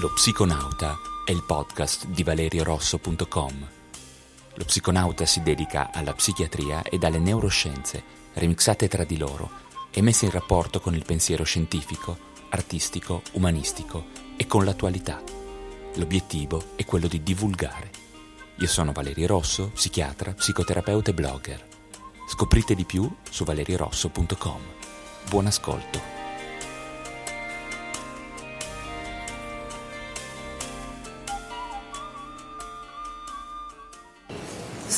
Lo psiconauta è il podcast di valeriorosso.com. Lo psiconauta si dedica alla psichiatria e alle neuroscienze, remixate tra di loro e messe in rapporto con il pensiero scientifico, artistico, umanistico e con l'attualità. L'obiettivo è quello di divulgare. Io sono Valerio Rosso, psichiatra, psicoterapeuta e blogger. Scoprite di più su valeriorosso.com. Buon ascolto.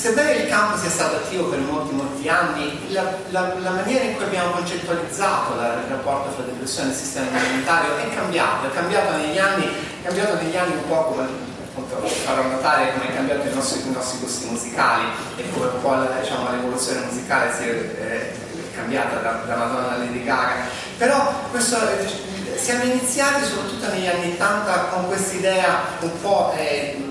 Sebbene il campo sia stato attivo per molti molti anni, la, la, la maniera in cui abbiamo concettualizzato la, il rapporto tra depressione e sistema immunitario è cambiato, è cambiato negli anni, è cambiato negli anni un po' come appunto farò notare come è cambiato i nostri, i nostri gusti musicali e come un po' diciamo, l'evoluzione musicale si è eh, cambiata da, da Madonna a Lady Gaga. Però questo, eh, siamo iniziati soprattutto negli anni 80 con questa idea un po' eh,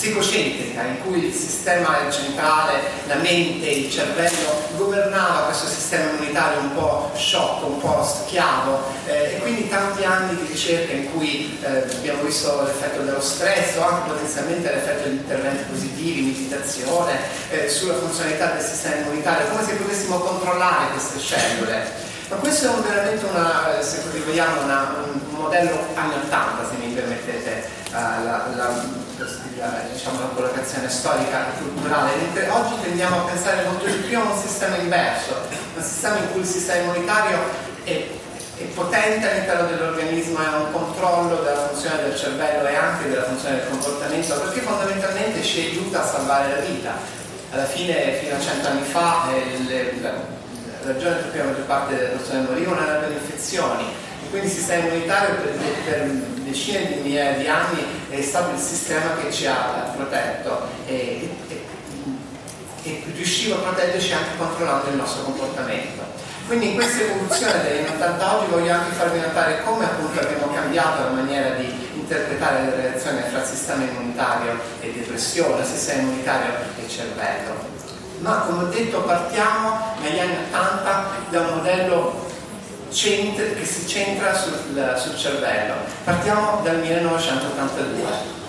psicocentrica in cui il sistema centrale, la mente, il cervello governava questo sistema immunitario un po' sciocco, un po' schiavo eh, e quindi tanti anni di ricerca in cui eh, abbiamo visto l'effetto dello stress o anche potenzialmente l'effetto di interventi positivi, meditazione eh, sulla funzionalità del sistema immunitario, come se potessimo controllare queste cellule. Ma questo è veramente una, se vogliamo, una, un modello anni 80, se mi permettete uh, la, la, diciamo, la collocazione storica e culturale, mentre oggi tendiamo a pensare molto di più a un sistema inverso, un sistema in cui il sistema immunitario è, è potente all'interno dell'organismo, ha un controllo della funzione del cervello e anche della funzione del comportamento, perché fondamentalmente ci aiuta a salvare la vita. Alla fine, fino a cento anni fa, eh, le, la, ragione per cui la maggior parte delle persone morivano era per infezioni, quindi il sistema immunitario per, per decine di migliaia di anni è stato il sistema che ci ha protetto e, e, e riusciva a proteggerci anche controllando il nostro comportamento. Quindi in questa evoluzione degli anni 80 oggi voglio anche farvi notare come appunto abbiamo cambiato la maniera di interpretare le relazioni tra sistema immunitario e depressione, sistema immunitario e cervello. Ma come ho detto partiamo negli anni 80 da un modello che si centra sul, sul cervello. Partiamo dal 1982.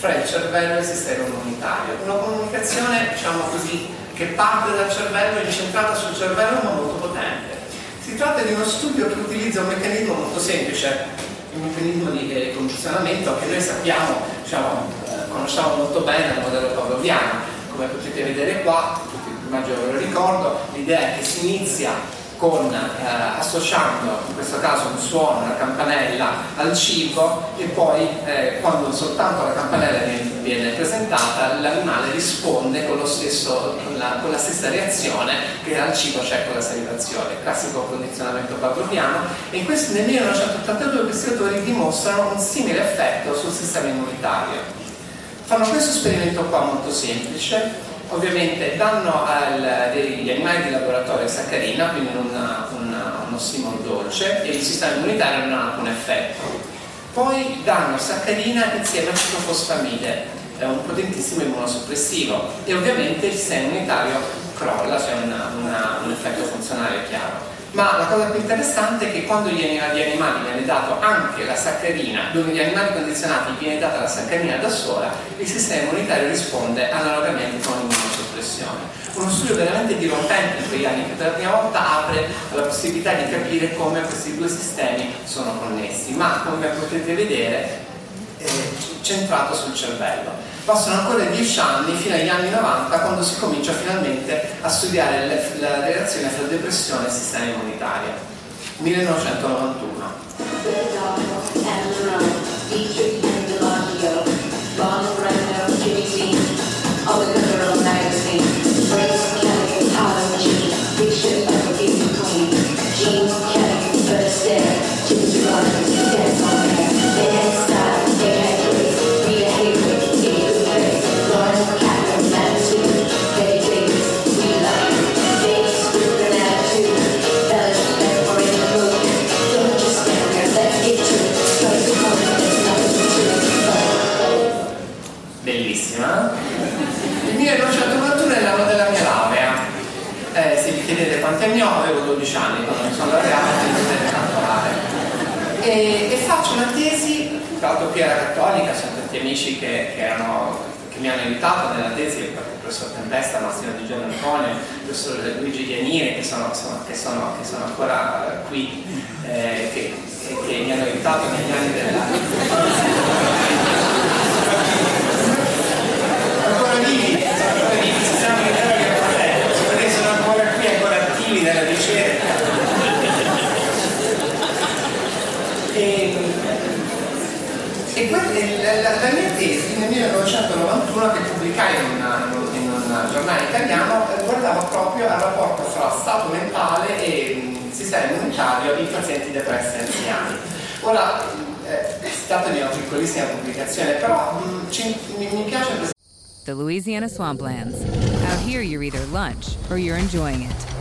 Fra il cervello e il sistema immunitario, una comunicazione diciamo così che parte dal cervello, è incentrata sul cervello ma molto potente. Si tratta di uno studio che utilizza un meccanismo molto semplice, un meccanismo di eh, condizionamento che noi sappiamo, diciamo, eh, conosciamo molto bene nel modello pavloviano. Come potete vedere qua, immagino ve lo ricordo, l'idea è che si inizia con, eh, associando in questo caso un suono, una campanella al cibo e poi eh, quando soltanto la campanella viene, presentata l'animale risponde con, stesso, con, la, con, la, stessa reazione che al cibo c'è con la salivazione, classico condizionamento pavloviano e questo, nel 1982 questi autori dimostrano un simile effetto sul sistema immunitario. Fanno questo esperimento qua molto semplice, ovviamente danno al, degli animali di laboratorio saccarina, quindi una, una, un ossimoro dolce, e il sistema immunitario non ha alcun effetto. Poi danno saccarina insieme a ciclofosfamide, è un potentissimo immunosoppressivo e ovviamente il sistema immunitario crolla, c'è cioè un effetto funzionale chiaro. Ma la cosa più interessante è che quando agli animali viene dato anche la saccarina, dove agli animali condizionati viene data la saccarina da sola, il sistema immunitario risponde analogamente con l'immunosoppressione. Uno studio veramente dirompente in quegli anni che per la prima volta apre la possibilità di capire come questi due sistemi sono connessi, ma come potete vedere è centrato sul cervello passano ancora 10 anni fino agli anni 90 quando si comincia finalmente a studiare la relazione tra depressione e sistema immunitario. 1991 E, e faccio una tesi, tra l'altro qui era cattolica, sono tanti amici che, che, erano, che mi hanno aiutato nella tesi, il professor Tempesta, Massimo Di Giorgio Antonio, il professor Luigi Gianini, che sono, sono, che sono, che sono ancora qui, eh, che, che mi hanno aiutato negli anni della... ancora vivi, ancora vivi, ci siamo in fili della ricerca. e, e la, mia tesi nel 1991 che pubblicai in, una, in un giornale italiano eh, guardava proprio al rapporto fra stato mentale e mh, sistema immunitario in pazienti depressi anziani. Ora, eh, è stata una piccolissima pubblicazione, però ci, mi, mi piace. The Louisiana Swamplands. Out here, you're either lunch or you're enjoying it.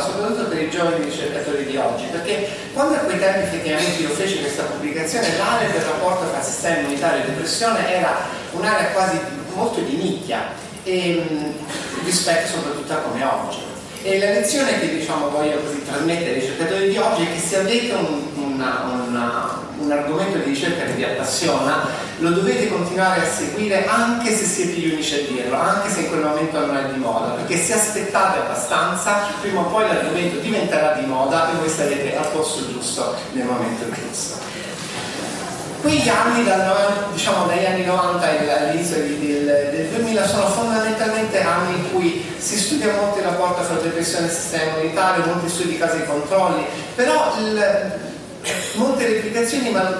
Soprattutto per i giovani ricercatori di oggi, perché quando a quei tempi effettivamente io feci questa pubblicazione, l'area del rapporto tra sistema immunitario e depressione era un'area quasi molto di nicchia e, rispetto soprattutto a come oggi. E la lezione che diciamo, voglio così trasmettere ai ricercatori di oggi è che se avete un, una, una, un argomento di ricerca che vi appassiona, lo dovete continuare a seguire anche se siete gli unici a dirlo, anche se in quel momento non è di moda, perché se aspettate abbastanza, prima o poi l'argomento diventerà di moda e voi sarete al posto giusto nel momento giusto. Quegli anni, diciamo dagli anni 90 all'inizio del, del 2000, sono fondamentalmente anni in cui si studia molto il rapporto fra depressione e sistema immunitario, molti studi di casi e controlli, però il, molte replicazioni ma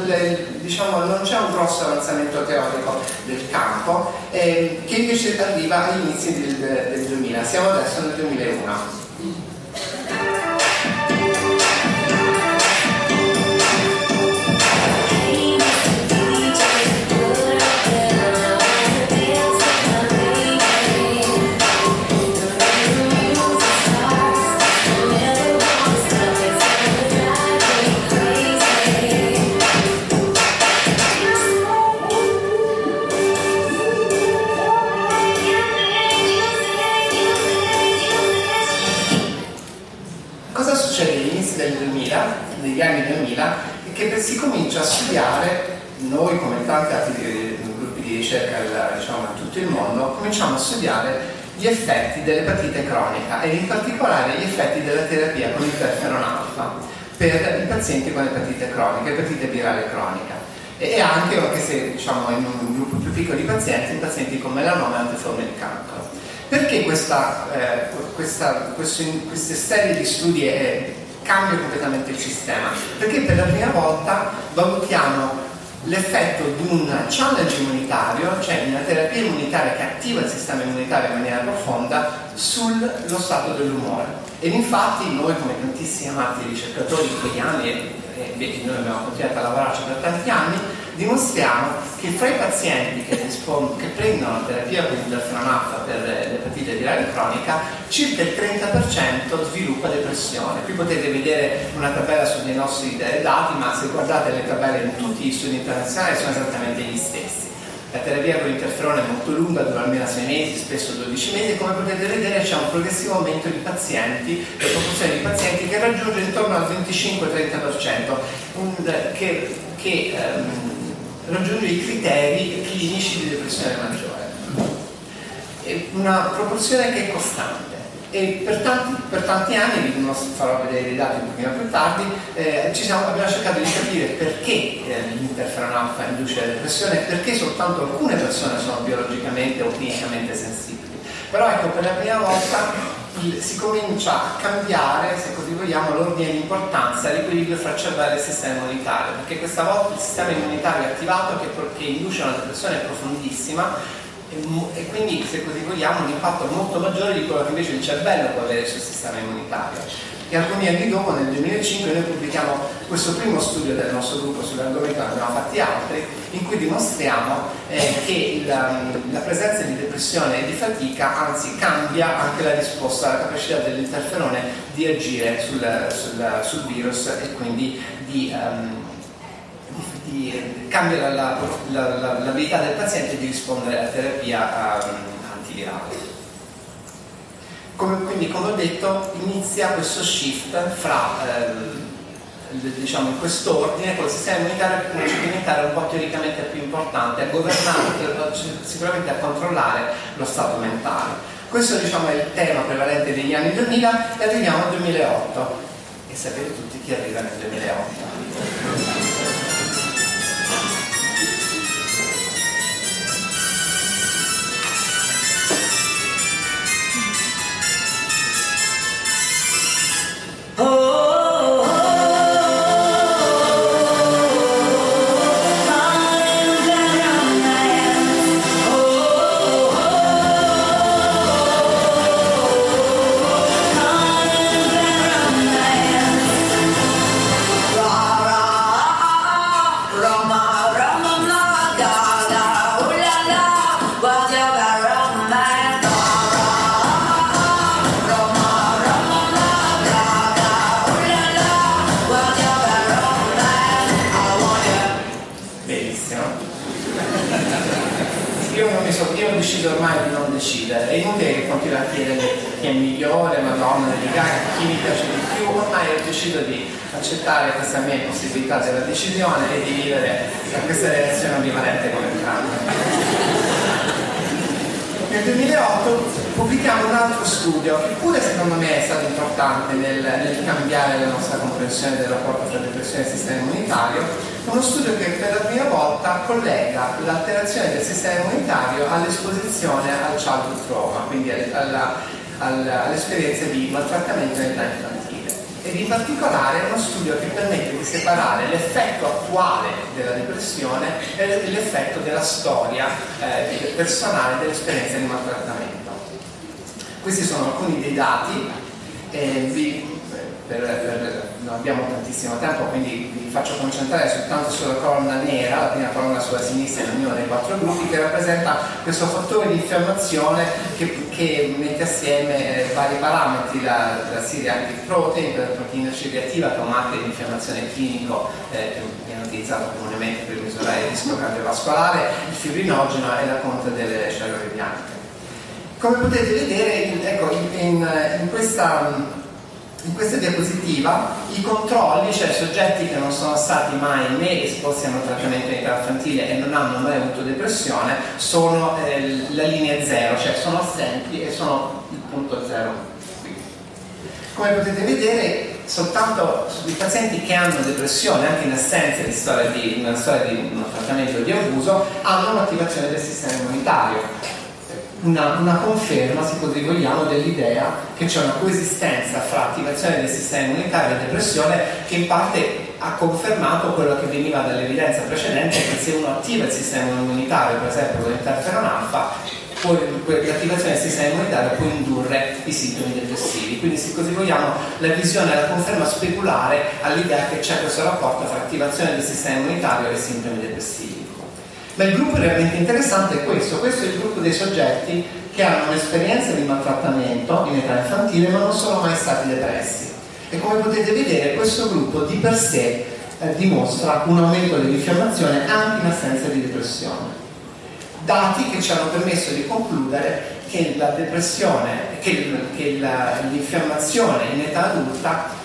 diciamo, non c'è un grosso avanzamento teorico del campo eh, che invece arriva agli inizi del, del 2000 siamo adesso nel 2001 comincia a studiare, noi come tanti altri gruppi di ricerca diciamo, in tutto il mondo, cominciamo a studiare gli effetti dell'epatite cronica e in particolare gli effetti della terapia con interferon alfa per i pazienti con epatite cronica, epatite virale cronica e anche, anche se diciamo, in un gruppo più piccolo di pazienti, i pazienti con melanoma e altre forme di cancro. Perché questa, eh, questa, questo, queste serie di studi cambia completamente il sistema? Perché per la prima volta valutiamo l'effetto di un challenge immunitario, cioè una terapia immunitaria che attiva il sistema immunitario in maniera profonda sullo stato dell'umore. Ed infatti noi come tantissimi altri ricercatori in quegli anni, e noi abbiamo continuato a lavorarci per tanti anni, dimostriamo che fra i pazienti che, che prendono terapia con interferonafta per l'epatite virale cronica, circa il 30% sviluppa depressione. Qui potete vedere una tabella sui nostri dati, ma se guardate le tabelle in tutti gli studi internazionali sono esattamente gli stessi. La terapia con interferone è molto lunga, dura almeno 6 mesi, spesso 12 mesi e come potete vedere c'è un progressivo aumento di pazienti, la proporzione di pazienti che raggiunge intorno al 25-30%, un, che, che um, raggiunge i criteri clinici di depressione maggiore. È una proporzione che è costante e per tanti, per tanti anni, vi farò vedere i dati un pochino più tardi, eh, siamo, abbiamo cercato di capire perché eh, l'interferon alfa induce la depressione e perché soltanto alcune persone sono biologicamente o clinicamente sensibili. Però ecco, per la prima volta si comincia a cambiare, se così vogliamo, l'ordine di importanza l'equilibrio fra cervello e sistema immunitario, perché questa volta il sistema immunitario è attivato che, che induce una depressione profondissima e, e, quindi, se così vogliamo, un impatto molto maggiore di quello che invece il cervello può avere sul sistema immunitario e alcuni anni dopo, nel 2005, noi pubblichiamo questo primo studio del nostro gruppo sull'argomento, ne abbiamo fatti altri, in cui dimostriamo eh, che la, la, presenza di depressione e di fatica anzi cambia anche la risposta, la capacità dell'interferone di agire sul, sul, sul virus e quindi di, um, di, di cambia la, la, l'abilità del paziente di rispondere alla terapia um, antivirale. Come, quindi come ho detto inizia questo shift fra ehm, diciamo in quest'ordine con il sistema immunitario che comincia a diventare un po' teoricamente più importante a governare, sicuramente a controllare lo stato mentale. Questo diciamo, è il tema prevalente degli anni 2000 e arriviamo al 2008 e sapete tutti chi arriva nel 2008. Oh. Leone, Madonna dell'Italia, chi mi piace di più, ormai ho deciso di accettare questa mia impossibilità della decisione e di vivere da questa relazione ambivalente come cantante. Nel 2008 pubblichiamo un altro studio che pure secondo me è stato importante nel, nel cambiare la nostra comprensione del rapporto tra depressione e sistema immunitario, uno studio che per la prima volta collega l'alterazione del sistema immunitario all'esposizione al childhood trauma, quindi alla all'esperienza di maltrattamento in età infantile ed in particolare uno studio che permette di separare l'effetto attuale della depressione e l'effetto della storia eh, personale dell'esperienza di maltrattamento. Questi sono alcuni dei dati, eh, vi per, per, non abbiamo tantissimo tempo, quindi vi faccio concentrare soltanto sulla colonna nera, la prima colonna sulla sinistra in ognuno dei quattro gruppi, che rappresenta questo fattore di infiammazione che, che mette assieme eh, vari parametri, la, la C-reactive protein, la proteina C reattiva, che è un marchio di infiammazione clinico eh, viene utilizzato comunemente per misurare il rischio cardiovascolare, il fibrinogeno e la conta delle cellule bianche. Come potete vedere, ecco, in, in questa in questa diapositiva i controlli, cioè soggetti che non sono stati mai né esposti a un trattamento in età infantile e non hanno mai avuto depressione, sono eh, la linea zero, cioè sono assenti e sono il punto zero. Come potete vedere, soltanto i pazienti che hanno depressione, anche in assenza di storia di, storia di un trattamento di abuso, hanno un'attivazione del sistema immunitario una, una, conferma, se così vogliamo, dell'idea che c'è una coesistenza fra attivazione del sistema immunitario e depressione che in parte ha confermato quello che veniva dall'evidenza precedente che se uno attiva il sistema immunitario, per esempio con l'interferon alfa, l'attivazione del sistema immunitario può indurre i sintomi depressivi. Quindi se così vogliamo la visione è la conferma speculare all'idea che c'è questo rapporto tra attivazione del sistema immunitario e sintomi depressivi. Ma il gruppo realmente interessante è questo, questo è il gruppo dei soggetti che hanno un'esperienza di maltrattamento in età infantile ma non sono mai stati depressi. E come potete vedere questo gruppo di per sé eh, dimostra un aumento dell'infiammazione anche in assenza di depressione. Dati che ci hanno permesso di concludere che la depressione, che, che l'infiammazione in età adulta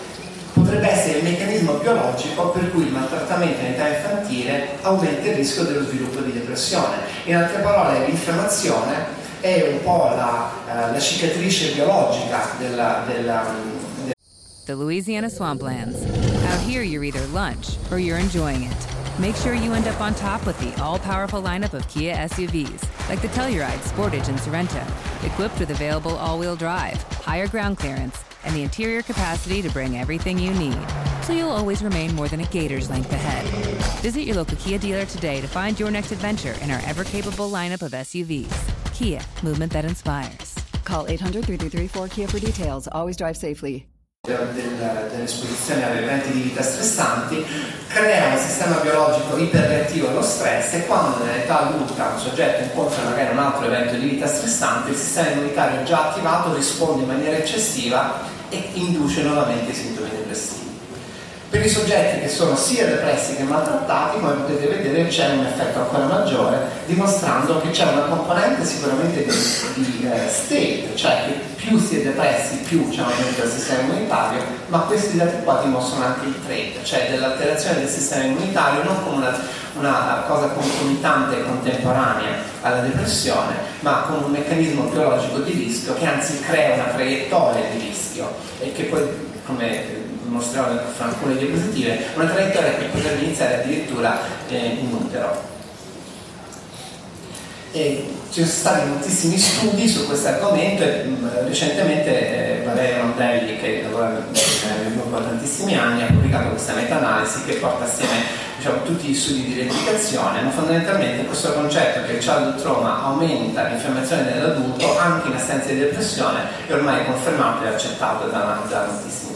potrebbe essere il meccanismo biologico per cui il maltrattamento in età infantile aumenta il rischio dello sviluppo di depressione. In altre parole, l'infiammazione è un po' la, uh, la cicatrice biologica della, della, della... The Louisiana Swamplands. Out here you're either lunch or you're enjoying it. Make sure you end up on top with the all-powerful lineup of Kia SUVs, like the Telluride, Sportage, and Sorento, equipped with available all-wheel drive, higher ground clearance, and the interior capacity to bring everything you need, so you'll always remain more than a gator's length ahead. Visit your local Kia dealer today to find your next adventure in our ever-capable lineup of SUVs. Kia, movement that inspires. Call 800-333-4KIA for details. Always drive safely. dell'esposizione eventi di vita stressanti crea un sistema biologico iperreattivo allo stress e quando nell'età adulta un soggetto incontra magari un altro evento di vita stressante il sistema immunitario già attivato risponde in maniera eccessiva e induce nuovamente i sintomi depressivi. Per i soggetti che sono sia depressi che maltrattati, come potete vedere, c'è un effetto ancora maggiore, dimostrando che c'è una componente sicuramente di, di uh, state, cioè che più si è depressi, più c'è un aumento del sistema immunitario, ma questi dati qua dimostrano anche il trade, cioè dell'alterazione del sistema immunitario non come una, una cosa concomitante e contemporanea alla depressione, ma come un meccanismo biologico di rischio che anzi crea una traiettoria di rischio e che poi, come mostrerò fra alcune diapositive, una traiettoria che potrebbe iniziare addirittura eh, in utero. E ci sono stati moltissimi studi su questo argomento e mh, mm, recentemente eh, Valerio Rondelli, che lavora nel gruppo tantissimi anni, ha pubblicato questa meta-analisi che porta assieme diciamo, tutti gli studi di replicazione, ma fondamentalmente questo concetto che il child trauma aumenta l'infiammazione dell'adulto anche in assenza di depressione è ormai confermato e accettato da, da studi.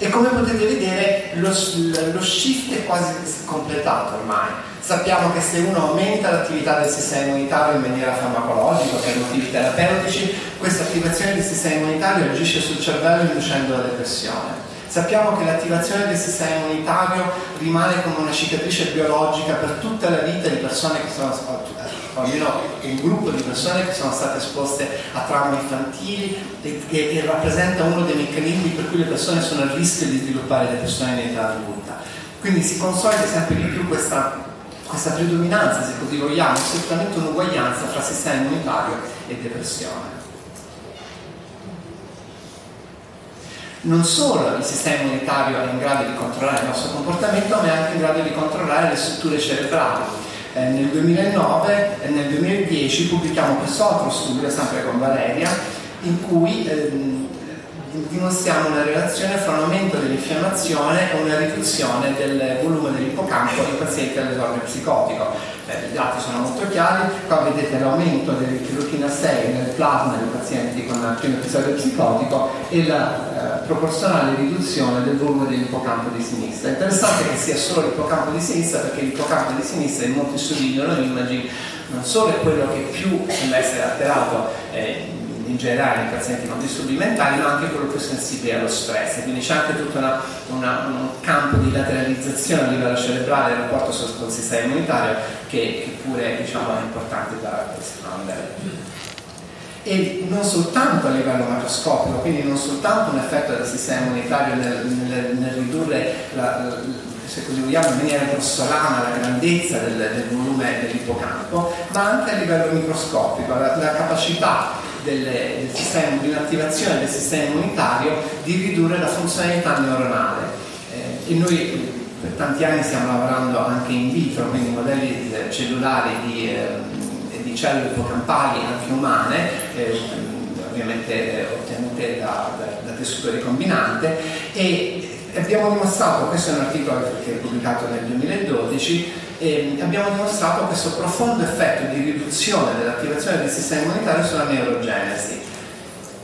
E come potete vedere lo, lo shift è quasi completato ormai. Sappiamo che se uno aumenta l'attività del sistema immunitario in maniera farmacologica, per motivi terapeutici, questa attivazione del sistema immunitario agisce sul cervello inducendo la depressione. Sappiamo che l'attivazione del sistema immunitario rimane come una cicatrice biologica per tutta la vita di persone che sono o almeno un gruppo di persone che sono state esposte a traumi infantili e che rappresenta uno dei meccanismi per cui le persone sono a rischio di sviluppare depressione in età adulta. Quindi si consolida sempre di più questa, questa predominanza, se così vogliamo, assolutamente un'uguaglianza fra sistema immunitario e depressione. non solo il sistema immunitario è in grado di controllare il nostro comportamento, ma è anche in grado di controllare le strutture cerebrali. Eh, nel 2009 e nel 2010 pubblichiamo questo altro studio, sempre con Valeria, in cui ehm, dimostriamo una relazione fra un aumento dell'infiammazione e una riduzione del volume dell'ippocampo in pazienti all'esordio psicotico. Eh, I dati sono molto chiari, qua vedete l'aumento dell'interleuchina 6 nel plasma dei pazienti con il primo episodio psicotico e la eh, proporzionale riduzione del volume dell'ippocampo di sinistra. È interessante che sia solo l'ippocampo di sinistra perché l'ippocampo di sinistra in molti studi di neuroimaging non solo è quello che più sembra essere alterato eh, in generale nei pazienti con disturbi mentali, ma anche quello più sensibile allo stress. Quindi c'è anche tutto una, una, un campo di lateralizzazione a livello cerebrale del rapporto con il sistema immunitario che, che pure diciamo, è importante da espandere. E non soltanto a livello macroscopico, quindi non soltanto un effetto del sistema immunitario nel, nel, nel ridurre la, se così vogliamo, in maniera grossolana la grandezza del, del volume dell'ippocampo, ma anche a livello microscopico, la, la capacità delle, del sistema, di un'attivazione del sistema immunitario di ridurre la funzionalità neuronale. Eh, e noi per tanti anni stiamo lavorando anche in vitro, quindi modelli cellulari di, eh, di cellule ipocampali anche umane, eh, ovviamente eh, ottenute da, da, da tessuto ricombinante e abbiamo dimostrato, questo è un articolo che è pubblicato nel 2012, eh, abbiamo dimostrato questo profondo effetto di riduzione dell'attivazione del sistema immunitario sulla neurogenesi.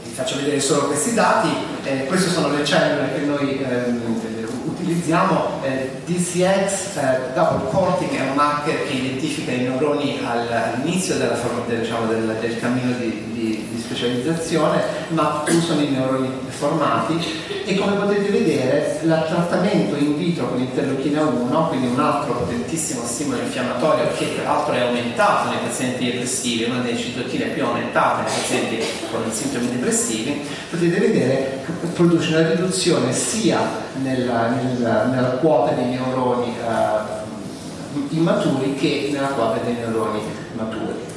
Vi faccio vedere solo questi dati, eh, queste sono le cellule che noi ehm, utilizziamo eh, DCX, eh, double corting è un marker che identifica i neuroni all'inizio della diciamo, del, del, cammino di, di, di specializzazione, ma più sono i neuroni formati e come potete vedere il trattamento in vitro con interleuchina 1, quindi un altro potentissimo stimolo infiammatorio che peraltro è aumentato nei pazienti depressivi, una delle citotine più aumentate nei pazienti con sintomi depressivi, potete vedere che produce una riduzione sia nella, nella, nella quota dei neuroni eh, immaturi che nella quota dei neuroni maturi.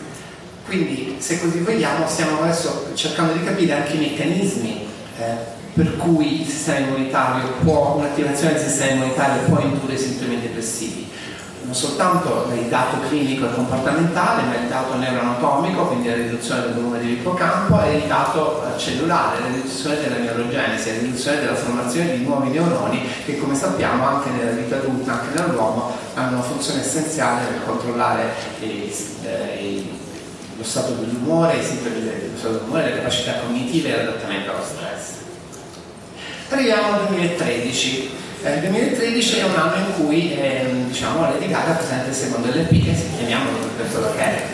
Quindi, se così vogliamo, stiamo adesso cercando di capire anche i meccanismi eh, per cui il sistema immunitario può, un'attivazione del sistema immunitario può indurre sintomi depressivi. Non soltanto il dato clinico e comportamentale, ma il dato neuroanatomico, quindi la riduzione del volume dell'ippocampo, e il dato cellulare, la riduzione della neurogenesi, la riduzione della formazione di nuovi neuroni che come sappiamo anche nella vita adulta, anche nell'uomo, hanno una funzione essenziale per controllare i, eh, lo stato dell'umore, lo stato dell'umore, le capacità cognitive e l'adattamento allo stress. Arriviamo al 2013. Eh, il 2013 è un anno in cui eh, diciamo, Lady Gaga presenta il secondo LP che chiamiamolo per questo che è.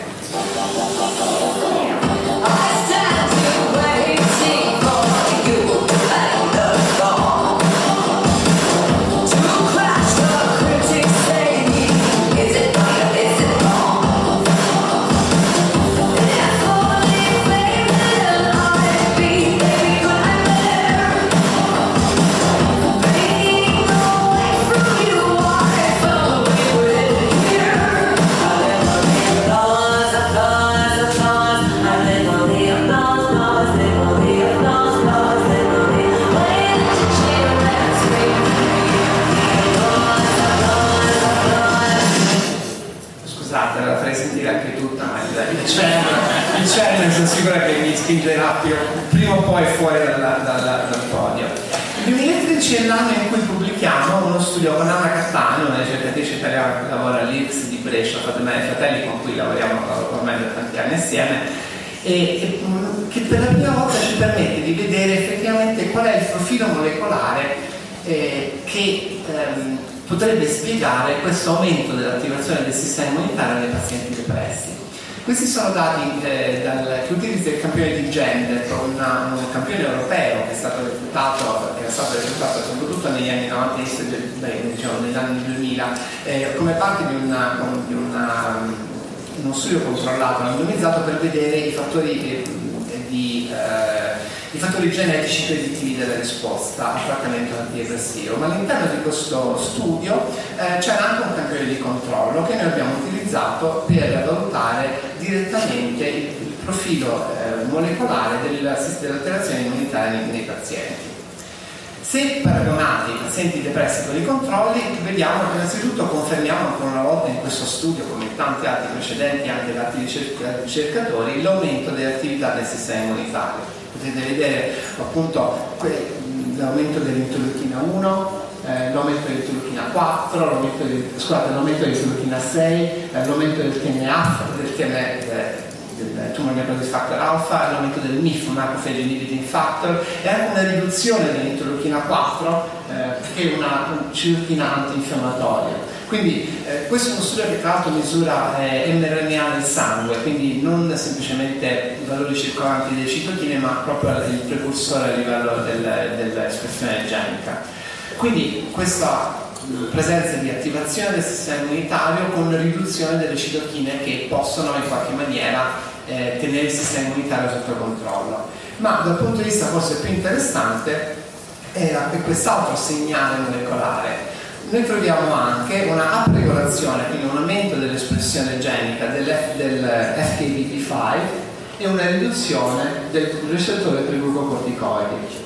Più, prima o poi fuori dalla, dalla, dal podio. Il 2013 è l'anno in cui pubblichiamo uno studio con Anna Cattano, una ricercatrice italiana che lavora all'IRS di Brescia, Fatemere Fratelli, con cui lavoriamo ormai da tanti anni assieme, e, che per la prima volta ci permette di vedere effettivamente qual è il profilo molecolare eh, che ehm, potrebbe spiegare questo aumento dell'attivazione del sistema immunitario nei pazienti depressi. Questi sono dati eh, che utilizza il campione di gender, una, un campione europeo che è stato reclutato, che è stato reclutato soprattutto negli anni 90 diciamo, negli anni 2000, eh, come parte di, una, di una, uno studio controllato, randomizzato per vedere i fattori i fattori genetici predittivi della risposta al trattamento antidepressivo, ma all'interno di questo studio eh, c'era anche un campione di controllo che noi abbiamo utilizzato per valutare direttamente il, il profilo eh, molecolare dell'alterazione immunitaria nei, nei pazienti. Se paragonati i pazienti depressi con i controlli, vediamo che innanzitutto confermiamo ancora una volta in questo studio, come in tanti altri precedenti, anche da altri ricercatori, l'aumento dell'attività del sistema immunitario. Potete vedere appunto l'aumento dell'interleuchina 1, eh, l'aumento dell'interleuchina 4, l'aumento, dell'interleuchina 6, eh, l'aumento del TNF, del, TN, eh, del tumor necrosis factor alpha, l'aumento del MIF, macrophage inhibiting factor, e anche una riduzione dell'interleuchina 4, eh, che è una circuina antinfiammatoria. Quindi eh, questo è uno studio che tra l'altro misura eh, mRNA nel sangue, quindi non semplicemente i valori circolanti delle citotine, ma proprio il precursore a livello del, dell'espressione genica. Quindi questa presenza di attivazione del sistema immunitario con riduzione delle citotine che possono in qualche maniera eh, tenere il sistema immunitario sotto controllo. Ma dal punto di vista forse più interessante era quest'altro segnale molecolare noi troviamo anche una upregolazione, quindi un aumento dell'espressione genica del, del FKBP5 e una riduzione del ricettore per glucocorticoidi.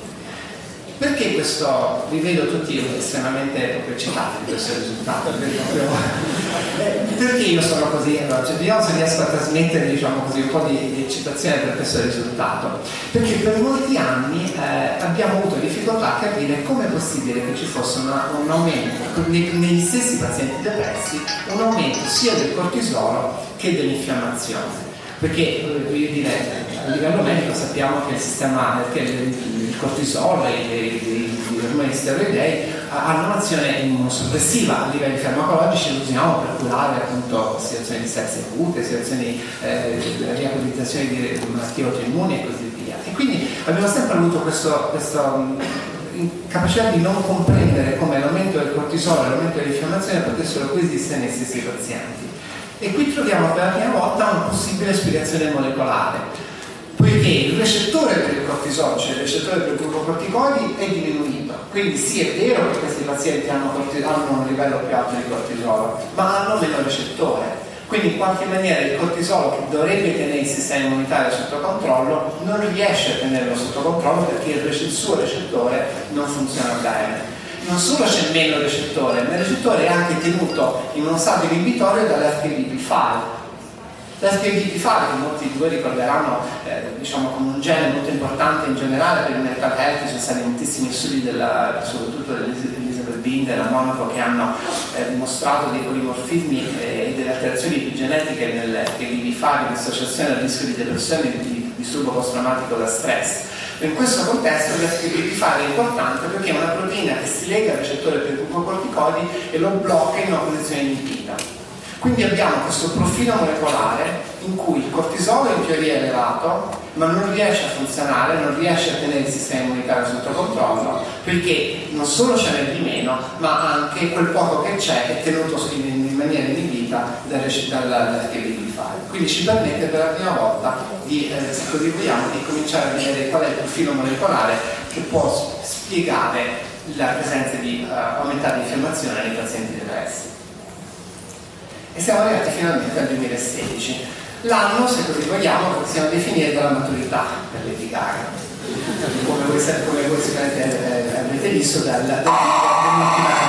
Perché questo, vi vedo tutti estremamente proprio eccitati di questo risultato? Eh, perché io sono così? Allora, cioè, vediamo se riesco a trasmettere diciamo così, un po' di, di, eccitazione per questo risultato. Perché per molti anni eh, abbiamo avuto difficoltà a capire come è possibile che ci fosse una, un aumento, negli stessi pazienti depressi, un aumento sia del cortisolo che dell'infiammazione. Perché, eh, voglio dire, a livello medico sappiamo che il sistema, che il cortisolo e gli ormoni steroidei hanno un'azione immunosoppressiva a livelli farmacologici, lo usiamo per curare appunto situazioni di sepsi acute, situazioni eh, di riabilitazione di malattie autoimmuni e così via. E quindi abbiamo sempre avuto questa capacità di non comprendere come l'aumento del cortisolo e l'aumento dell'infiammazione potessero coesistere nei stessi pazienti. E qui troviamo per la prima volta una possibile spiegazione molecolare poiché il recettore per il cortisolo, cioè il recettore per i glucocorticoidi, è diminuito. Quindi sì, è vero che questi pazienti hanno, hanno un livello più alto di cortisolo, ma hanno meno recettore. Quindi in qualche maniera il cortisolo che dovrebbe tenere il sistema immunitario sotto controllo non riesce a tenerlo sotto controllo perché il, il suo recettore non funziona bene. Non solo c'è meno recettore, ma il recettore è anche tenuto in uno stato inibitorio dall'FTP5 L'SPG fare, che molti di voi ricorderanno eh, diciamo, come un gene molto importante in generale per il mental health, ci sono stati moltissimi studi della, soprattutto dell'Elizabeth Bean, della Monaco, che hanno eh, dimostrato dei polimorfismi eh, e delle alterazioni epigenetiche nel PDB5 in associazione al rischio di depressione e di disturbo post-traumatico da stress. In questo contesto l'SPG5 è importante perché è una proteina che si lega al recettore per glucocorticoidi e lo blocca in una posizione inibita. Quindi abbiamo questo profilo molecolare in cui il cortisolo in teoria è elevato, ma non riesce a funzionare, non riesce a tenere il sistema immunitario sotto controllo, perché non solo ce n'è di meno, ma anche quel poco che c'è è tenuto in, maniera inibita dall'HB5. Quindi ci permette per la prima volta di, eh, se così vogliamo, di cominciare a vedere qual è il profilo molecolare che può spiegare la presenza di uh, aumentata infiammazione nei pazienti depressi e siamo arrivati finalmente al 2016. L'anno, se così vogliamo, possiamo definire dalla maturità per Gaga, come voi, come voi sicuramente avrete visto dall'ultima canzone.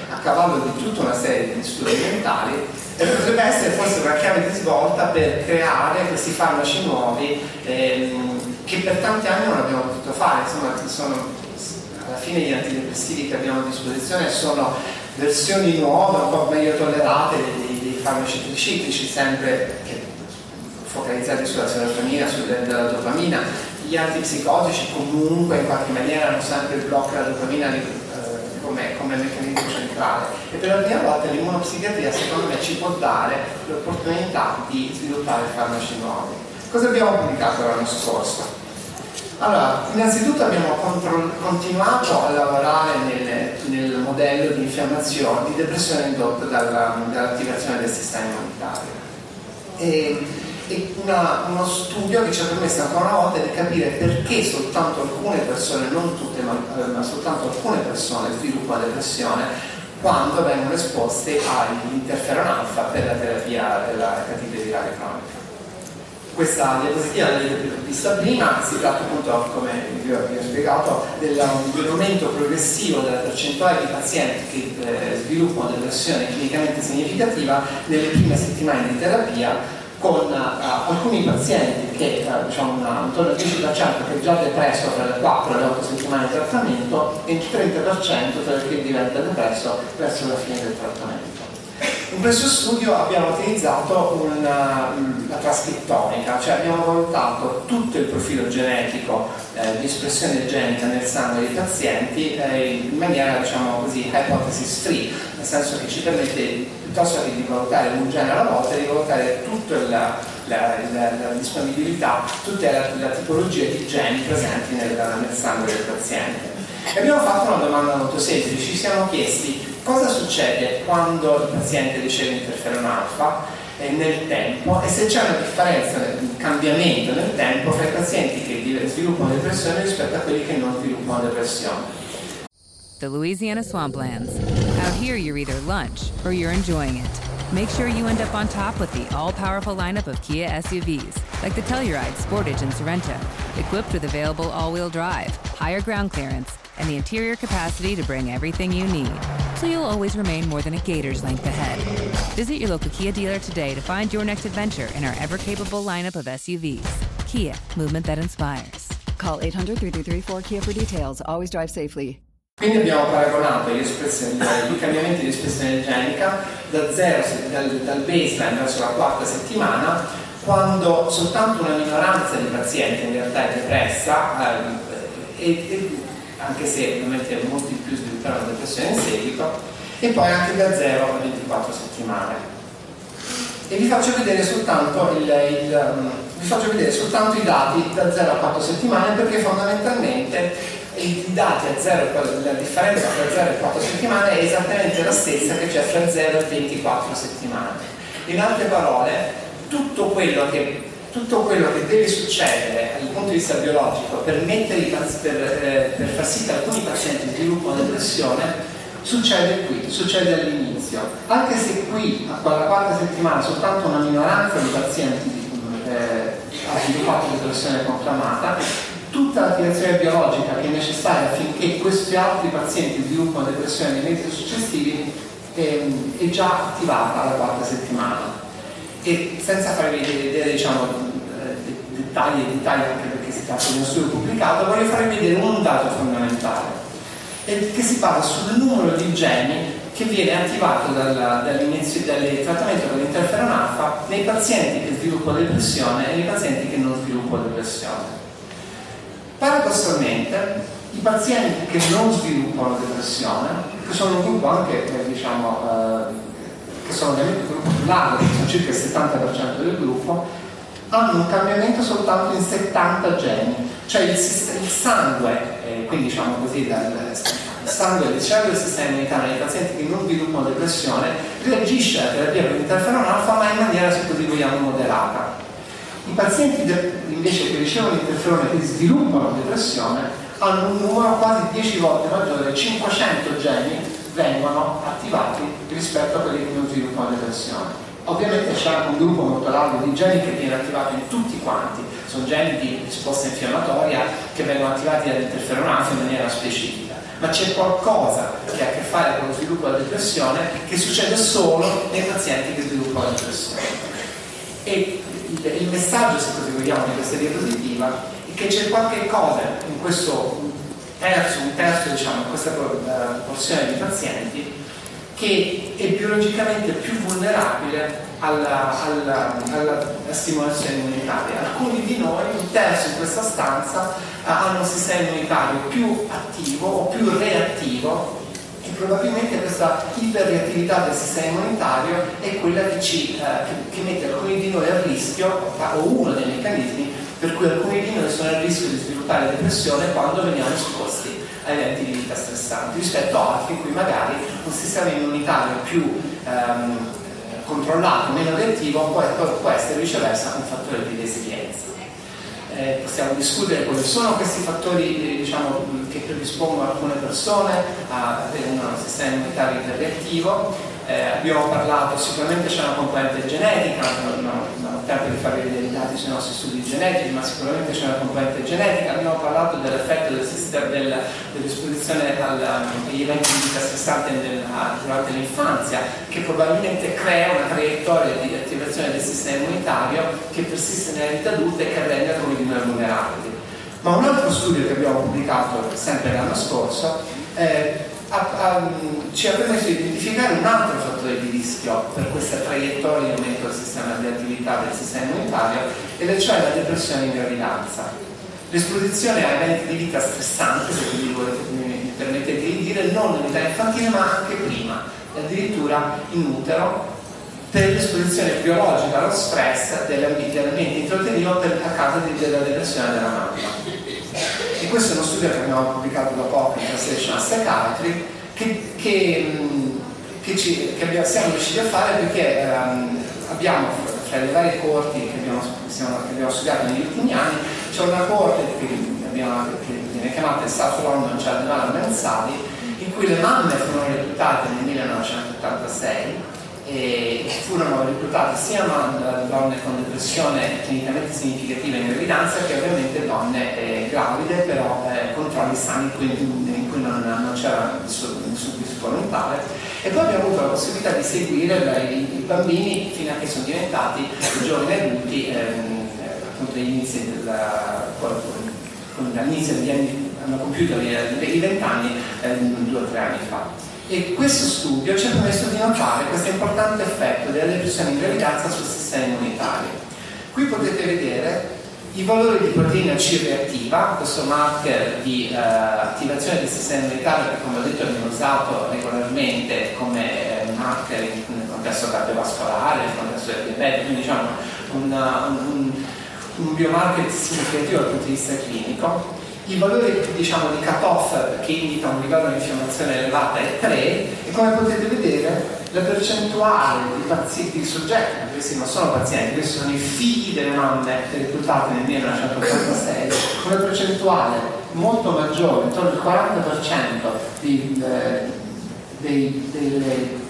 a cavallo di tutta una serie di studi mentali e potrebbe essere forse una chiave di svolta per creare questi farmaci nuovi ehm, che per tanti anni non abbiamo potuto fare, insomma sono, alla fine gli antidepressivi che abbiamo a disposizione sono versioni nuove, un po' meglio tollerate dei, dei farmaci triciclici, sempre focalizzati sulla serotonina, sulla dopamina. gli antipsicotici comunque in qualche maniera hanno sempre il blocco della dopamina come, come, meccanismo centrale e per la prima volta l'immunopsichiatria secondo me ci può dare l'opportunità di sviluppare farmaci nuovi. Cosa abbiamo pubblicato l'anno scorso? Allora, innanzitutto abbiamo continuato a lavorare nel, nel, modello di infiammazione, di depressione indotta dalla, dall'attivazione del sistema immunitario. E, e una, uno studio che ci ha permesso ancora una volta di capire perché soltanto alcune persone, non tutte, ma, eh, ma soltanto alcune persone sviluppano depressione quando vengono esposte all'interferon alfa per la terapia della catite virale cronica. Questa diapositiva l'avete vista prima, si tratta appunto, come vi ho, vi ho spiegato, dell'aumento progressivo della percentuale di pazienti che eh, sviluppano depressione clinicamente significativa nelle prime settimane di terapia con uh, alcuni pazienti che uh, diciamo una, intorno al 10% che già depresso tra le 4 e le 8 settimane di trattamento e il 30% tra che diventa depresso verso la fine del trattamento. In questo studio abbiamo utilizzato una, la trascrittonica, cioè abbiamo valutato tutto il profilo genetico eh, di espressione genica nel sangue dei pazienti eh, in maniera, diciamo così, hypothesis free, nel senso che ci permette, piuttosto che di valutare un genere alla volta, di valutare tutta la, la, la, la disponibilità, tutta la, tipologia di geni presenti nel, nel sangue del paziente. E abbiamo fatto una domanda molto semplice, ci siamo chiesti cosa succede quando il paziente riceve interferon alfa eh, nel tempo e se c'è una differenza, un cambiamento nel tempo i pazienti che sviluppano depressione rispetto a quelli che non sviluppano depressione. The Louisiana Swamplands. Out here you're either lunch or you're enjoying it. Make sure you end up on top with the all-powerful lineup of Kia SUVs, like the Telluride, Sportage, and Sorento, equipped with available all-wheel drive, higher ground clearance, and the interior capacity to bring everything you need, so you'll always remain more than a gator's length ahead. Visit your local Kia dealer today to find your next adventure in our ever capable lineup of SUVs. Kia, movement that inspires. Call 800 333 Kia for details. Always drive safely. Quindi abbiamo paragonato i cambiamenti di espressione genica da zero, dal, dal baseline verso la quarta settimana, quando soltanto una minoranza di pazienti in realtà è depressa eh, e, e anche se ovviamente molti più svilupperanno depressione in seguito, e poi anche da 0 a 24 settimane. E vi faccio vedere soltanto, il, il, um, vi faccio vedere soltanto i dati da 0 a 4 settimane perché fondamentalmente i dati a 0, la differenza tra 0 e 4 settimane è esattamente la stessa che c'è tra 0 e 24 settimane. In altre parole, tutto quello che tutto quello che deve succedere dal punto di vista biologico per, per, eh, per far sì che alcuni pazienti sviluppino depressione succede qui, succede all'inizio. Anche se qui, alla quarta settimana, soltanto una minoranza di pazienti eh, ha sviluppato depressione conclamata, tutta l'attivazione biologica che è necessaria affinché questi altri pazienti sviluppino depressione nei mesi successivi eh, è già attivata alla quarta settimana e senza farvi vedere diciamo, eh, dettagli e dettagli anche perché si tratta di uno studio pubblicato, vorrei farvi vedere un dato fondamentale che si basa sul numero di geni che viene attivato dal, dall'inizio del trattamento con l'interferon alfa nei pazienti che sviluppano depressione e nei pazienti che non sviluppano depressione. Paradossalmente, i pazienti che non sviluppano depressione, che sono un gruppo anche eh, diciamo, eh, che sono ovviamente il gruppo più largo, che sono circa il 70% del gruppo, hanno un cambiamento soltanto in 70 geni, cioè il, il sangue, eh, quindi diciamo così, dal, il sangue del cellule del sistema immunitario nei pazienti che non sviluppano depressione reagisce alla terapia con interferon alfa ma in maniera, se così vogliamo, moderata. I pazienti invece che ricevono interferone e che sviluppano depressione hanno un numero quasi 10 volte maggiore, 500 geni vengono attivati rispetto a quelli che non sviluppano depressione. Ovviamente c'è anche un gruppo molto largo di geni che viene attivato in tutti quanti, sono geni di risposta infiammatoria che vengono attivati dall'interferonanza in maniera specifica, ma c'è qualcosa che ha a che fare con lo sviluppo della depressione che succede solo nei pazienti che sviluppano la depressione. E il messaggio, se così vogliamo, di questa diapositiva è che c'è qualche cosa in questo terzo, un terzo diciamo, questa porzione di pazienti che è biologicamente più vulnerabile alla, alla, alla, stimolazione immunitaria. Alcuni di noi, un terzo in questa stanza, hanno un sistema immunitario più attivo o più reattivo probabilmente questa iperreattività del sistema immunitario è quella che, ci, eh, che, che mette alcuni di noi a rischio, o uno dei meccanismi per cui alcuni di noi sono a rischio di sviluppare depressione quando veniamo esposti a eventi di vita stressanti, rispetto a altri in cui magari un sistema immunitario più ehm, controllato, meno reattivo, può, può essere viceversa un fattore di resilienza. Eh, possiamo discutere quali sono questi fattori diciamo, che predispongono alcune persone a avere un sistema immunitario iperreattivo eh, abbiamo parlato, sicuramente c'è una componente genetica, non, ho tempo di farvi vedere i dati sui nostri studi genetici, ma sicuramente c'è una componente genetica, abbiamo parlato dell'effetto del del, dell'esposizione agli eventi di vita stressanti durante l'infanzia, che probabilmente crea una traiettoria di attivazione del sistema immunitario che persiste nella vita adulta e che rende alcuni di noi vulnerabili. Ma un altro studio che abbiamo pubblicato sempre l'anno scorso eh, ha, ha, ci ha permesso di identificare un altro fattore di rischio per questa traiettoria di aumento del sistema di attività del sistema immunitario ed è cioè la depressione in gravidanza. L'esposizione a eventi di vita stressanti, se quindi mi permettete di dire, non in età infantile ma anche prima, addirittura in utero, per l'esposizione biologica allo stress dell'ambiente intrauterino a causa della depressione della mamma. E questo è uno studio che abbiamo pubblicato da poco in Translation Psychiatry che, che, che, ci, che abbiamo, siamo riusciti a fare perché um, abbiamo fra le varie corti che abbiamo, che abbiamo, studiato negli ultimi anni c'è una corte che, abbiamo, che viene chiamata il South London Child Development Study in cui le mamme furono reclutate nel 1986 e furono reclutate sia donne con depressione clinicamente significativa in gravidanza che ovviamente donne eh, gravide però eh, controlli sani in cui, non, non, c'era nessun, nessun rischio volontale e poi abbiamo avuto la possibilità di seguire i, i bambini fino a che sono diventati giovani adulti ehm, appunto all'inizio degli anni hanno compiuto i vent'anni eh, due o tre anni fa e questo studio ci ha permesso di notare questo importante effetto della depressione in gravidanza sul sistema immunitario. Qui potete vedere i valori di proteina C reattiva, questo marker di uh, attivazione del sistema immunitario che come ho detto viene usato regolarmente come uh, marker nel contesto cardiovascolare, nel contesto del diabete, quindi diciamo un, un, un biomarker significativo dal punto di vista clinico il valore diciamo, di cut-off che indica un livello di infiammazione elevata è 3 e come potete vedere la percentuale di pazienti, di soggetti, questi non sono pazienti, questi sono i figli delle mamme reclutate nel 1986, con una percentuale molto maggiore, intorno al 40% di, eh, dei, delle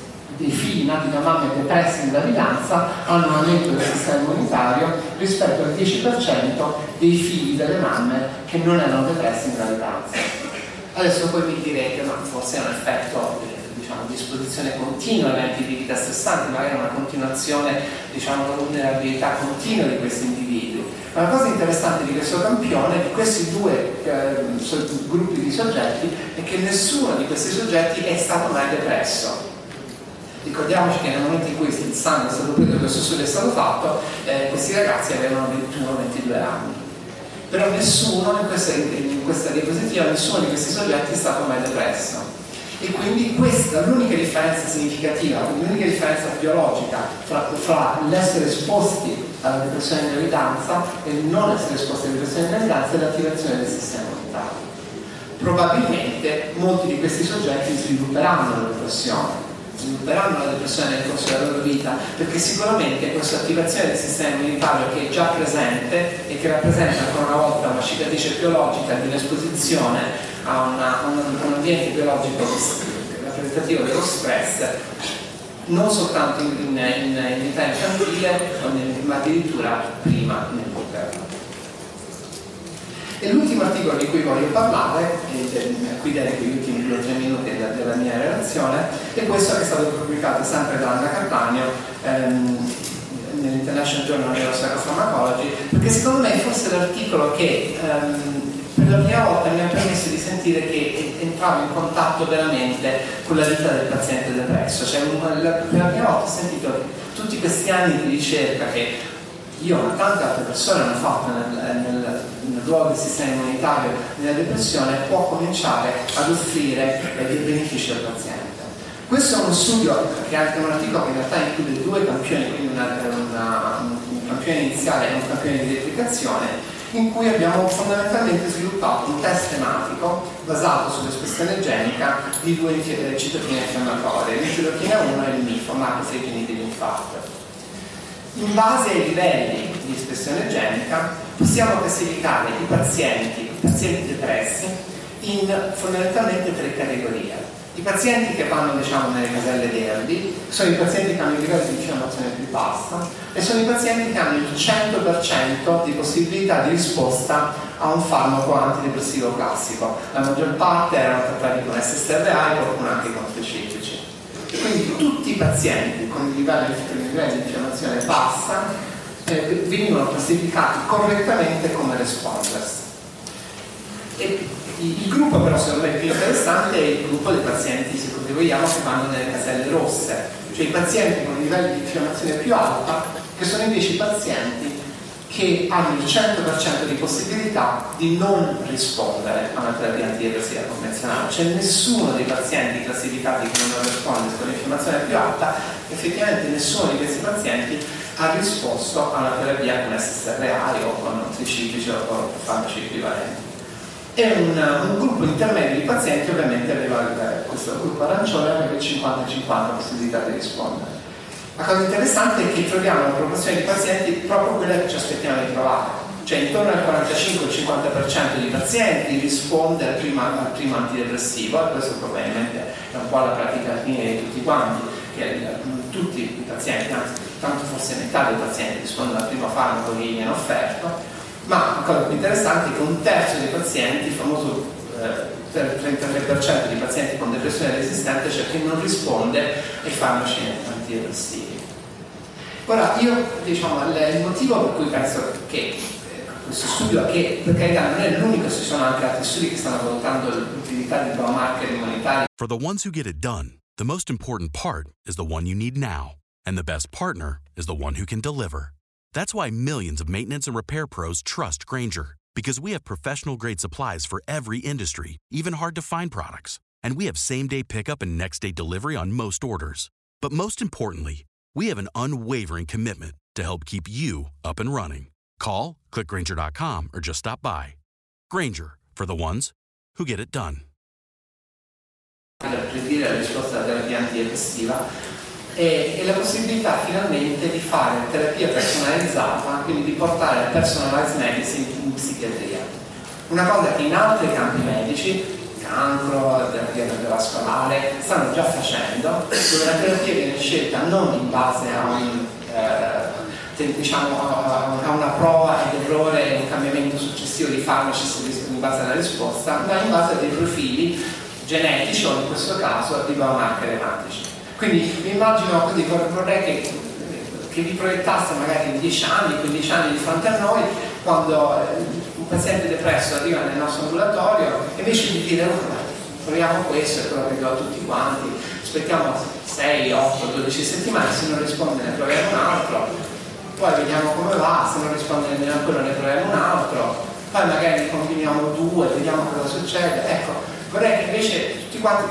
dei figli nati da mamme depresse in gravidanza hanno un aumento del sistema immunitario rispetto al 10% dei figli delle mamme che non erano depresse in gravidanza. Adesso poi mi direte, ma forse è un effetto diciamo, di esposizione continua a eventi di vita stressanti, magari una continuazione, diciamo, una vulnerabilità continua di questi individui. Ma la cosa interessante di questo campione, di questi due eh, gruppi di soggetti, è che nessuno di questi soggetti è stato mai depresso Ricordiamoci che nel momento in cui il sangue è stato preso, questo studio è stato fatto, eh, questi ragazzi avevano 21-22 anni. Però nessuno in questa, in questa diapositiva, nessuno di questi soggetti è stato mai depresso. E quindi questa è l'unica differenza significativa, l'unica differenza biologica fra, fra l'essere esposti alla depressione in gravidanza e non essere esposti alla depressione in gravidanza è l'attivazione del sistema immunitario. Probabilmente molti di questi soggetti svilupperanno la depressione, svilupperanno la depressione nel corso della loro vita, perché sicuramente questa attivazione del sistema immunitario che è già presente e che rappresenta ancora una volta una cicatrice biologica di un'esposizione a, una, un, un, ambiente biologico rappresentativo dello stress, non soltanto in, in, in, in età infantile, ma addirittura prima nel. E l'ultimo articolo di cui voglio parlare, qui dedico gli ultimi due o tre minuti della, della, mia relazione, è questo che è stato pubblicato sempre da Anna Cattaneo ehm, nell'International Journal of Psychopharmacology, perché secondo me è forse l'articolo che ehm, per la prima volta mi ha permesso di sentire che entravo in contatto veramente con la vita del paziente depresso. Cioè, per la prima volta ho sentito tutti questi anni di ricerca che io ma tante altre persone hanno fatto nel, nel, nel ruolo del sistema immunitario nella depressione può cominciare ad offrire eh, dei benefici al paziente. Questo è uno studio che è anche un articolo che in realtà include due campioni, quindi una, una, un campione iniziale e un campione di replicazione, in cui abbiamo fondamentalmente sviluppato un test tematico basato sull'espressione genica di due citochine infiammatorie, l'interleuchina 1 e il MIFO, macrofagini dell'infarto. In base ai livelli di espressione genica possiamo classificare i pazienti, i pazienti depressi in fondamentalmente tre categorie. I pazienti che vanno diciamo, nelle caselle verdi sono i pazienti che hanno il livello di infiammazione più bassa e sono i pazienti che hanno il 100% di possibilità di risposta a un farmaco antidepressivo classico. La maggior parte erano trattati con SSRI, qualcuno anche con specifici. Quindi tutti i pazienti con il livello di infiammazione bassa eh, venivano classificati correttamente come responders. E il gruppo però secondo me più interessante è il gruppo dei pazienti, se così vogliamo, che vanno nelle caselle rosse, cioè i pazienti con livelli di infiammazione più alta, che sono invece i pazienti che hanno il 100% di possibilità di non rispondere a una terapia antidepressiva convenzionale. C'è nessuno dei pazienti classificati che non risponde con l'infiammazione più alta, effettivamente nessuno di questi pazienti ha risposto a una terapia con SSRI o con triciclici o con farmaci equivalenti e un, un, gruppo intermedio di pazienti ovviamente aveva questo gruppo arancione aveva il 50-50 possibilità di rispondere. La cosa interessante è che troviamo una proporzione di pazienti proprio quella che ci aspettiamo di trovare, cioè intorno al 45-50% di pazienti risponde al primo, al primo antidepressivo e questo probabilmente è un po' la pratica di tutti quanti, che tutti i pazienti, anzi tanto forse metà dei pazienti rispondono al primo farmaco che gli viene offerto ma la cosa più interessante è che un terzo dei pazienti, il famoso eh, 33% di pazienti con depressione resistente, cioè che non risponde ai farmaci antidepressivi. Ora, io diciamo, il motivo per cui penso che eh, questo studio, che per carità non è l'unico, ci sono anche altri studi che stanno valutando l'utilità di. For the ones who get it done, the most important part is the one you need now. And the best partner is the one who can deliver. That's why millions of maintenance and repair pros trust Granger, because we have professional grade supplies for every industry, even hard to find products. And we have same day pickup and next day delivery on most orders. But most importantly, we have an unwavering commitment to help keep you up and running. Call, clickgranger.com, or just stop by. Granger, for the ones who get it done. la risposta della terapia antidepressiva e, e, la possibilità finalmente di fare terapia personalizzata, quindi di portare personalized medicine in psichiatria. Una cosa che in altri campi medici, cancro, terapia cardiovascolare, stanno già facendo, dove la terapia viene scelta non in base a un eh, diciamo, a una prova ed errore e un cambiamento successivo di farmaci in base alla risposta, ma in base a dei profili genetici o in questo caso di biomarker ematici. Quindi mi immagino così, vorrei che, che vi proiettasse magari in 10 anni, 15 anni di fronte a noi, quando eh, paziente depresso arriva nel nostro ambulatorio, invece di dire oh, proviamo questo, è quello che do a tutti quanti, aspettiamo 6, 8, 12 settimane, se non risponde ne proviamo un altro, poi vediamo come va, se non risponde nemmeno quello ne proviamo un altro, poi magari ne combiniamo due, vediamo cosa succede. Ecco, vorrei che invece tutti quanti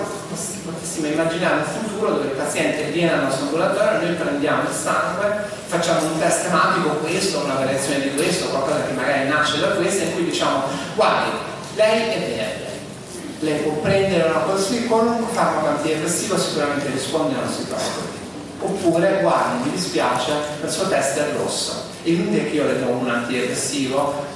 potessimo immaginare un futuro dove il paziente viene al nostro ambulatorio, noi prendiamo il sangue, facciamo un test tematico, questo, una variazione di questo, qualcosa che magari nasce da questo, in cui diciamo, guardi, lei è verde, lei può prendere una di qualunque farmaco antidepressivo, sicuramente risponde a non si preoccupi. Oppure, guardi, mi dispiace, il suo test è rosso. E inutile che io le do un antidepressivo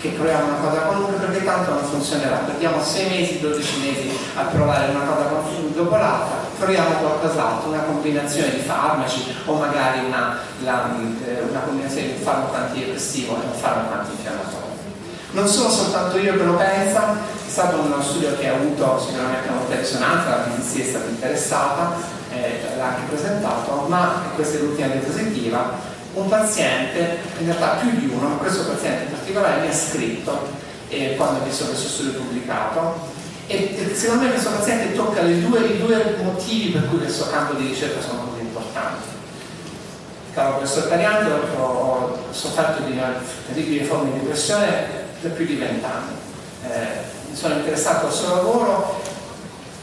che proviamo una cosa qualunque perché tanto non funzionerà. Perdiamo 6 mesi, 12 mesi a provare una cosa dopo l'altra, proviamo qualcos'altro, una combinazione di farmaci o magari una, la, eh, una combinazione di un farmaco antidepressivo e un farmaco antinfiammatorio. Non sono soltanto io che lo pensa, è stato uno studio che ha avuto sicuramente molta risonanza, la BBC è stata interessata, eh, l'ha anche presentato, ma questa è l'ultima diapositiva un paziente, in realtà più di uno, questo paziente in particolare mi ha scritto e quando ho visto questo studio pubblicato. E, secondo me questo paziente tocca due, i due motivi per cui questo campo di ricerca sono così importanti. Caro professor Tarianti, ho, ho sofferto di una terribile forma di depressione da più di vent'anni. Eh, mi sono interessato al suo lavoro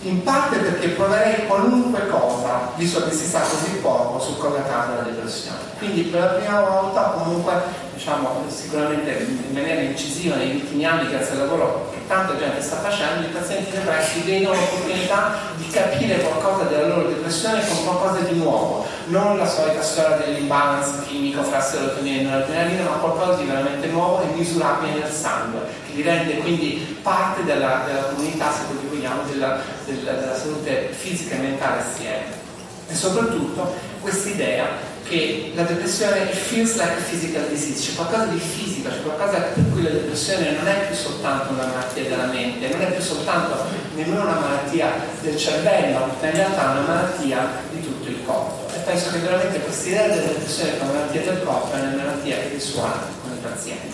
in parte perché proverei qualunque cosa, visto che si sa così poco, sul collegato alla depressione. Quindi per la prima volta comunque, diciamo, sicuramente in maniera incisiva negli ultimi anni, grazie al lavoro tanta gente sta facendo, i pazienti depressi vedono l'opportunità di capire qualcosa della loro depressione con qualcosa di nuovo, non la solita storia dell'imbalance chimico fra serotonina e noradrenalina, ma qualcosa di veramente nuovo e misurabile nel sangue, che li rende quindi parte della, della comunità, se così vogliamo, della, della, della salute fisica e mentale assieme. E soprattutto questa idea che la depressione feels like a physical disease, c'è qualcosa di fisico, c'è qualcosa per cui la depressione non è più soltanto una malattia della mente, non è più soltanto nemmeno una malattia del cervello, ma in realtà è una malattia di tutto il corpo. E penso che veramente questa idea della depressione come malattia del corpo è una malattia che risuona con i pazienti.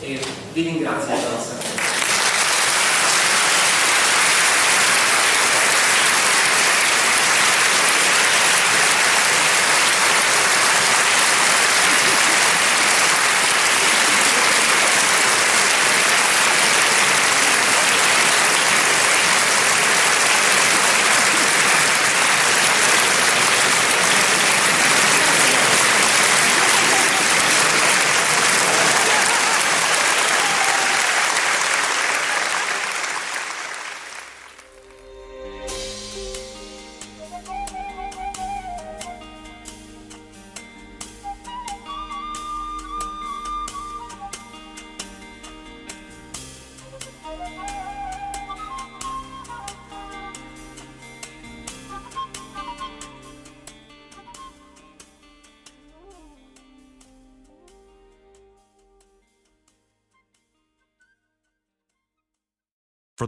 E vi ringrazio per la vostra attenzione.